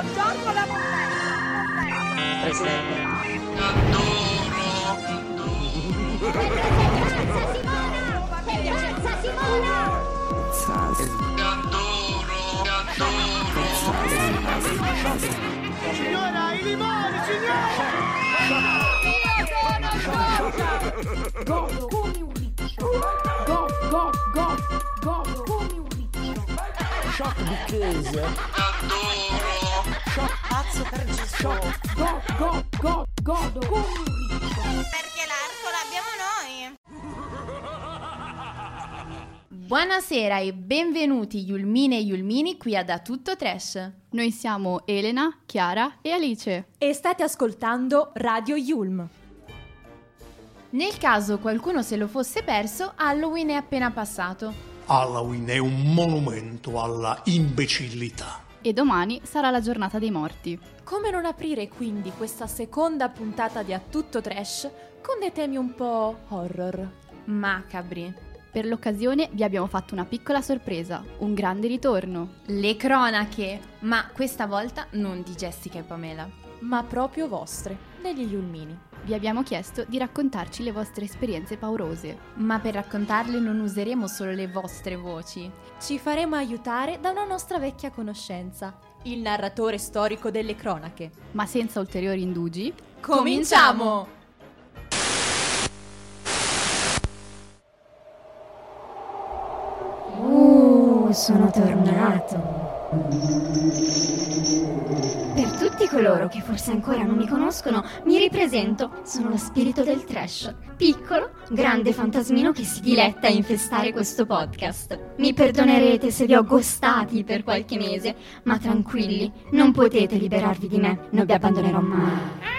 Buongiorno la montagna. Presente. Piazza Simona! Signora, i limoni, signora! Godo come un riccio. Go, go, go, godo come un riccio. Shock because. Pazzo per Gesù! Go, go, go, godo riccio. Perché l'arco l'abbiamo noi. Buonasera e benvenuti Yulmine e Yulmini qui a Da Tutto Trash. Noi siamo Elena, Chiara e Alice. E state ascoltando Radio Yulm. Nel caso qualcuno se lo fosse perso, Halloween è appena passato. Halloween è un monumento alla imbecillità. E domani sarà la giornata dei morti. Come non aprire quindi questa seconda puntata di A Tutto Trash con dei temi un po' horror? Macabri. Per l'occasione vi abbiamo fatto una piccola sorpresa, un grande ritorno. Le cronache, ma questa volta non di Jessica e Pamela. Ma proprio vostre, degli Yulmini. Vi abbiamo chiesto di raccontarci le vostre esperienze paurose. Ma per raccontarle non useremo solo le vostre voci. Ci faremo aiutare da una nostra vecchia conoscenza, il narratore storico delle cronache. Ma senza ulteriori indugi, Cominciamo! Uh, sono tornato. Tutti coloro che forse ancora non mi conoscono, mi ripresento. Sono lo spirito del trash. Piccolo, grande fantasmino che si diletta a infestare questo podcast. Mi perdonerete se vi ho gostati per qualche mese, ma tranquilli, non potete liberarvi di me, non vi abbandonerò mai.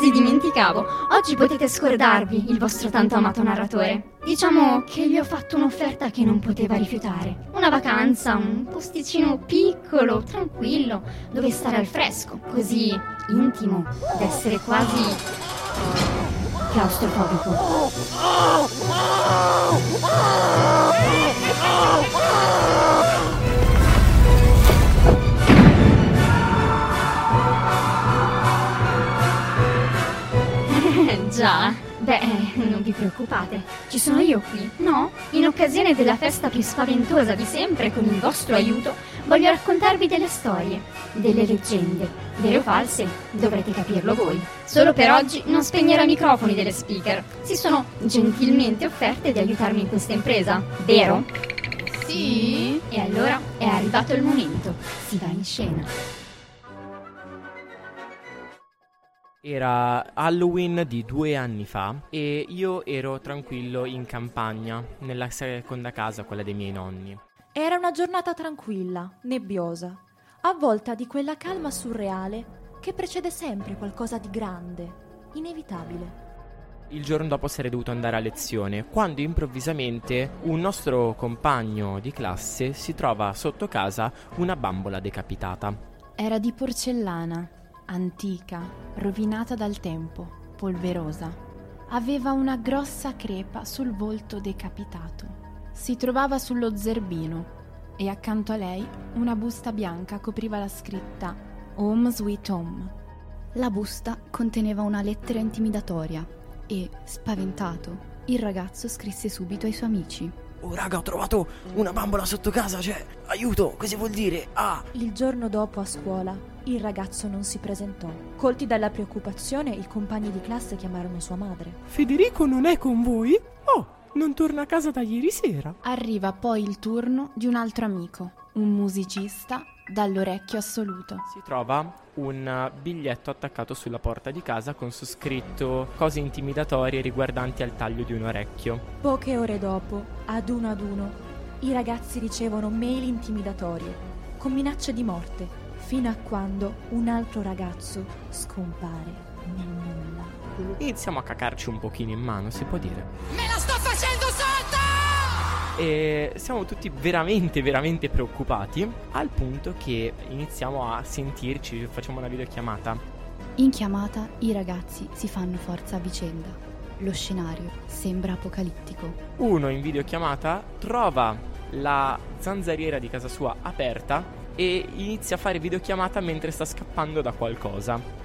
Ah, quasi dimenticavo. Oggi potete scordarvi il vostro tanto amato narratore. Diciamo che gli ho fatto un'offerta che non poteva rifiutare. Una vacanza, un posticino piccolo, tranquillo, dove stare al fresco, così intimo, da essere quasi claustrofobico. Eh, Già, beh, non vi preoccupate, ci sono io qui, no? In occasione della festa più spaventosa di sempre, con il vostro aiuto, voglio raccontarvi delle storie, delle leggende, vere o false, dovrete capirlo voi. Solo per oggi non spegnerò i microfoni delle speaker, si sono gentilmente offerte di aiutarmi in questa impresa, vero? Sì? E allora è arrivato il momento, si va in scena. Era Halloween di due anni fa e io ero tranquillo in campagna, nella seconda casa, quella dei miei nonni. Era una giornata tranquilla, nebbiosa, avvolta di quella calma surreale che precede sempre qualcosa di grande, inevitabile. Il giorno dopo sarei dovuto andare a lezione, quando improvvisamente un nostro compagno di classe si trova sotto casa una bambola decapitata. Era di porcellana, antica, rovinata dal tempo, polverosa. Aveva una grossa crepa sul volto decapitato. Si trovava sullo zerbino e accanto a lei una busta bianca copriva la scritta Home Sweet Home. la busta conteneva una lettera intimidatoria e, spaventato, il ragazzo scrisse subito ai suoi amici. Oh raga, ho trovato una bambola sotto casa, cioè, aiuto, cosa vuol dire? Ah! Il giorno dopo a scuola il ragazzo non si presentò. Colti dalla preoccupazione, i compagni di classe chiamarono sua madre. Federico non è con voi? Oh, non torna a casa da ieri sera. Arriva poi il turno di un altro amico, un musicista dall'orecchio assoluto. Si trova un eh, biglietto attaccato sulla porta di casa con su scritto cose intimidatorie riguardanti al taglio di un orecchio. Poche ore dopo, ad uno ad uno, i ragazzi ricevono mail intimidatorie, con minacce di morte, fino a quando un altro ragazzo scompare nel nulla. Iniziamo a cacarci un pochino in mano, si può dire. Me la sto facendo sotto! E siamo tutti veramente, veramente preoccupati al punto che iniziamo a sentirci, facciamo una videochiamata. In chiamata i ragazzi si fanno forza a vicenda. Lo scenario sembra apocalittico. Uno in videochiamata trova la zanzariera di casa sua aperta e inizia a fare videochiamata mentre sta scappando da qualcosa.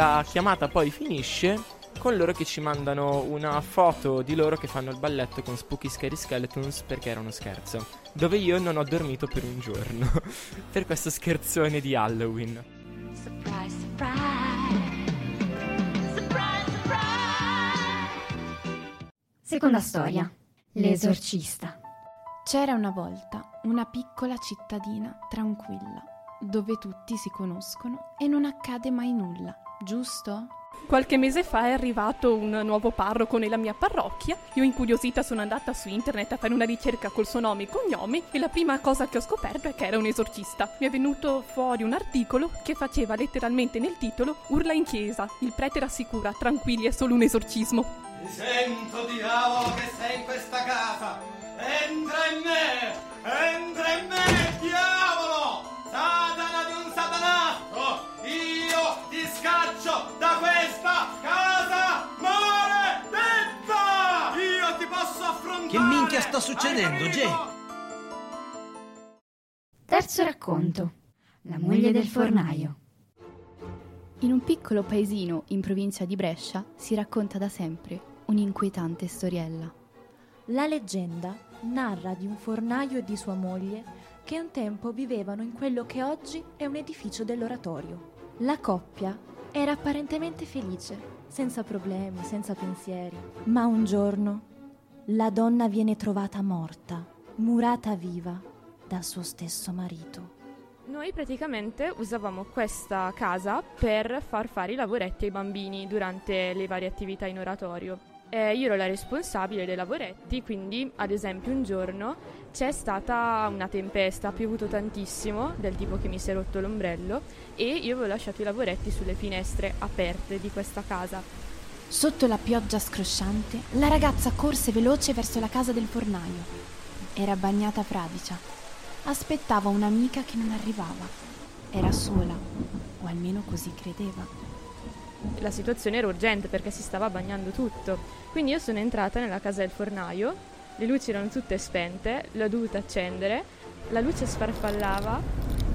La chiamata poi finisce con loro che ci mandano una foto di loro che fanno il balletto con Spooky Scary Skeletons perché era uno scherzo. Dove io non ho dormito per un giorno. per questo scherzone di Halloween. Surprise, surprise. Seconda storia. L'esorcista. C'era una volta una piccola cittadina tranquilla, dove tutti si conoscono e non accade mai nulla, giusto? Qualche mese fa è arrivato un nuovo parroco nella mia parrocchia. Io incuriosita sono andata su internet a fare una ricerca col suo nome e cognome e la prima cosa che ho scoperto è che era un esorcista. Mi è venuto fuori un articolo che faceva letteralmente nel titolo Urla in chiesa. Il prete rassicura, tranquilli, è solo un esorcismo. Ti sento, diavolo, che sei in questa casa! Entra in me! Entra in me, diavolo! Da questa casa maledetta! Io ti posso affrontare! Che minchia sta succedendo, Jay? Terzo racconto. La moglie del fornaio. In un piccolo paesino in provincia di Brescia si racconta da sempre un'inquietante storiella. La leggenda narra di un fornaio e di sua moglie che un tempo vivevano in quello che oggi è un edificio dell'oratorio. La coppia era apparentemente felice, senza problemi, senza pensieri. Ma un giorno la donna viene trovata morta, murata viva dal suo stesso marito. Noi praticamente usavamo questa casa per far fare i lavoretti ai bambini durante le varie attività in oratorio. Eh, io ero la responsabile dei lavoretti, quindi ad esempio un giorno c'è stata una tempesta, ha piovuto tantissimo, del tipo che mi si è rotto l'ombrello, e io avevo lasciato i lavoretti sulle finestre aperte di questa casa. Sotto la pioggia scrosciante, la ragazza corse veloce verso la casa del fornaio. Era bagnata fradicia. Aspettava un'amica che non arrivava. Era sola, o almeno così credeva. La situazione era urgente perché si stava bagnando tutto, quindi io sono entrata nella casa del fornaio, le luci erano tutte spente, l'ho dovuta accendere, la luce sfarfallava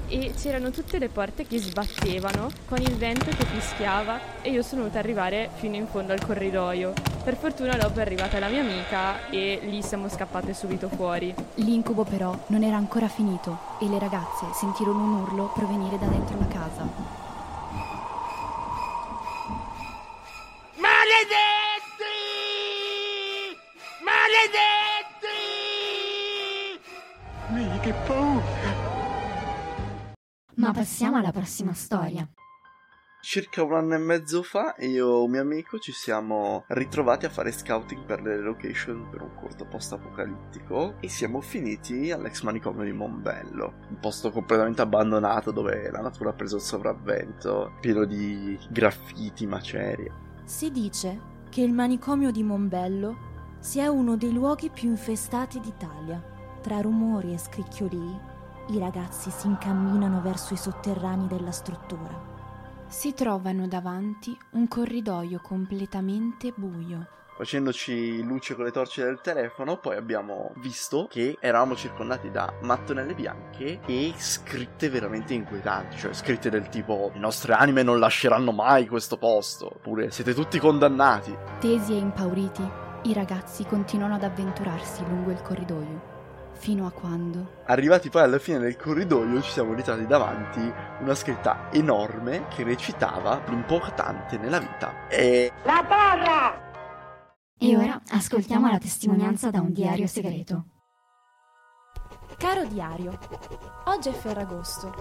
e c'erano tutte le porte che sbattevano con il vento che fischiava e io sono dovuta arrivare fino in fondo al corridoio. Per fortuna dopo è arrivata la mia amica e lì siamo scappate subito fuori. L'incubo però non era ancora finito e le ragazze sentirono un urlo provenire da dentro la casa. Ma passiamo alla prossima storia. Circa un anno e mezzo fa io e un mio amico ci siamo ritrovati a fare scouting per le location per un corto post apocalittico e siamo finiti all'ex manicomio di Mombello, un posto completamente abbandonato dove la natura ha preso il sopravvento, pieno di graffiti, macerie. Si dice che il manicomio di Mombello sia uno dei luoghi più infestati d'Italia. Tra rumori e scricchiolii, i ragazzi si incamminano verso i sotterranei della struttura. Si trovano davanti un corridoio completamente buio. Facendoci luce con le torce del telefono, poi abbiamo visto che eravamo circondati da mattonelle bianche e scritte veramente inquietanti, cioè scritte del tipo le nostre anime non lasceranno mai questo posto, oppure siete tutti condannati. Tesi e impauriti, i ragazzi continuano ad avventurarsi lungo il corridoio. Fino a quando? Arrivati poi alla fine del corridoio ci siamo ritrovati davanti una scritta enorme che recitava l'importante nella vita è La barra! E ora ascoltiamo la testimonianza da un diario segreto. Caro diario, oggi è Ferragosto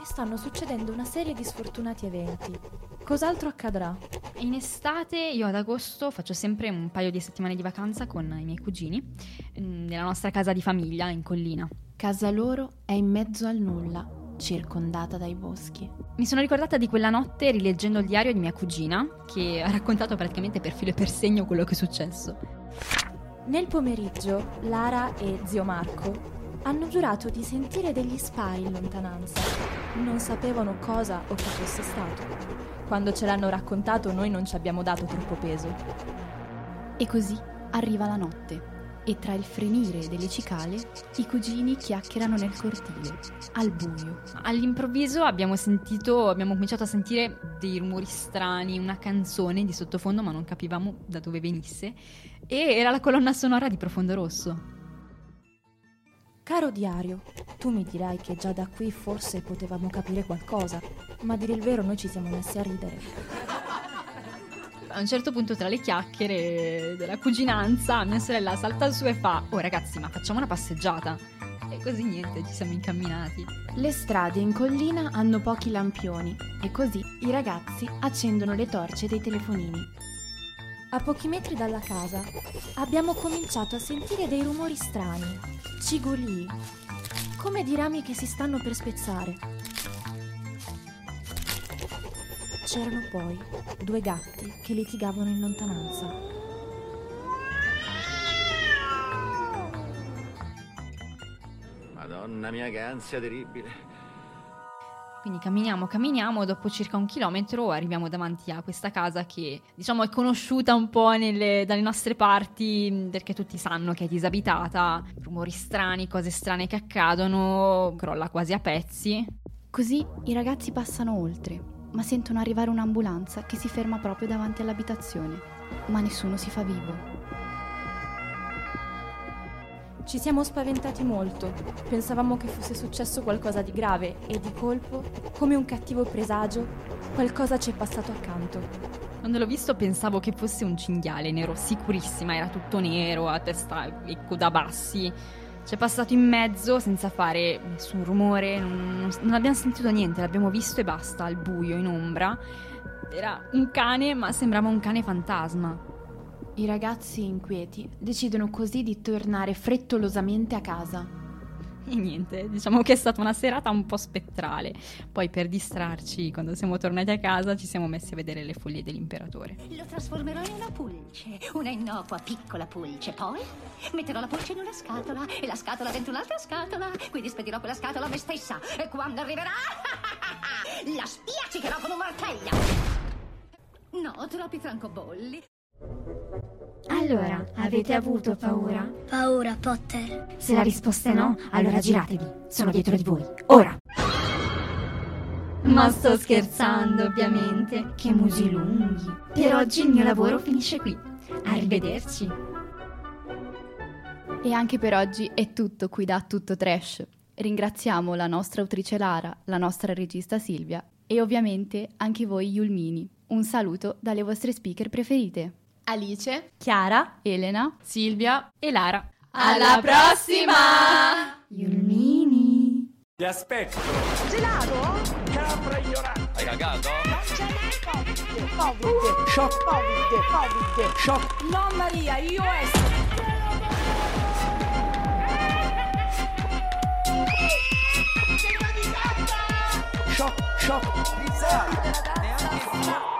e stanno succedendo una serie di sfortunati eventi. Cos'altro accadrà? In estate io ad agosto faccio sempre un paio di settimane di vacanza con i miei cugini mm, nella nostra casa di famiglia in collina. Casa loro è in mezzo al nulla, circondata dai boschi. Mi sono ricordata di quella notte rileggendo il diario di mia cugina che ha raccontato praticamente per filo e per segno quello che è successo. Nel pomeriggio, Lara e zio Marco Hanno giurato di sentire degli spari in lontananza. Non sapevano cosa o chi fosse stato. Quando ce l'hanno raccontato noi non ci abbiamo dato troppo peso. E così arriva la notte e tra il frenire delle cicale i cugini chiacchierano nel cortile, al buio. All'improvviso abbiamo sentito, abbiamo cominciato a sentire dei rumori strani, una canzone di sottofondo, ma non capivamo da dove venisse. E era la colonna sonora di Profondo Rosso. Caro diario, tu mi dirai che già da qui forse potevamo capire qualcosa, ma a dire il vero noi ci siamo messi a ridere. A un certo punto tra le chiacchiere della cuginanza mia sorella salta su e fa Oh ragazzi ma facciamo una passeggiata E così niente ci siamo incamminati Le strade in collina hanno pochi lampioni e così i ragazzi accendono le torce dei telefonini. A pochi metri dalla casa abbiamo cominciato a sentire dei rumori strani, cigolii, come di rami che si stanno per spezzare. C'erano poi due gatti che litigavano in lontananza. Madonna mia, che ansia terribile. Quindi camminiamo, camminiamo, dopo circa un chilometro arriviamo davanti a questa casa che diciamo è conosciuta un po' nelle, dalle nostre parti perché tutti sanno che è disabitata, rumori strani, cose strane che accadono, crolla quasi a pezzi. Così i ragazzi passano oltre, ma sentono arrivare un'ambulanza che si ferma proprio davanti all'abitazione, ma nessuno si fa vivo. Ci siamo spaventati molto. Pensavamo che fosse successo qualcosa di grave e di colpo, come un cattivo presagio, qualcosa ci è passato accanto. Quando l'ho visto pensavo che fosse un cinghiale, ne ero sicurissima, era tutto nero, a testa e coda bassi. Ci è passato in mezzo senza fare nessun rumore, non, non abbiamo sentito niente, l'abbiamo visto e basta, al buio, in ombra. Era un cane, ma sembrava un cane fantasma. I ragazzi inquieti decidono così di tornare frettolosamente a casa. E niente, diciamo che è stata una serata un po' spettrale. Poi per distrarci, quando siamo tornati a casa, ci siamo messi a vedere le foglie dell'imperatore. Lo trasformerò in una pulce, una innocua piccola pulce. Poi metterò la pulce in una scatola e la scatola dentro un'altra scatola. Quindi spedirò quella scatola a me stessa. E quando arriverà, la spiaccicherò con un martello. No, troppi francobolli. Allora, avete avuto paura? Paura, Potter. Se la risposta è no, allora giratevi. Sono dietro di voi. Ora! Ma sto scherzando, ovviamente. Che musi lunghi. Per oggi il mio lavoro finisce qui. Arrivederci. E anche per oggi è tutto qui da Tutto Trash. Ringraziamo la nostra autrice Lara, la nostra regista Silvia e ovviamente anche voi Yulmini. Un saluto dalle vostre speaker preferite. Alice, Chiara, Elena, Silvia e Lara. Alla prossima! Yulmini. Ti aspetto. Gelato? Capra ignorante. Hai cagato? Non c'è mai Covid. Covid. Shock. Covid. Covid. Shock. No Maria, io esco. Shock, shock, pizza, neanche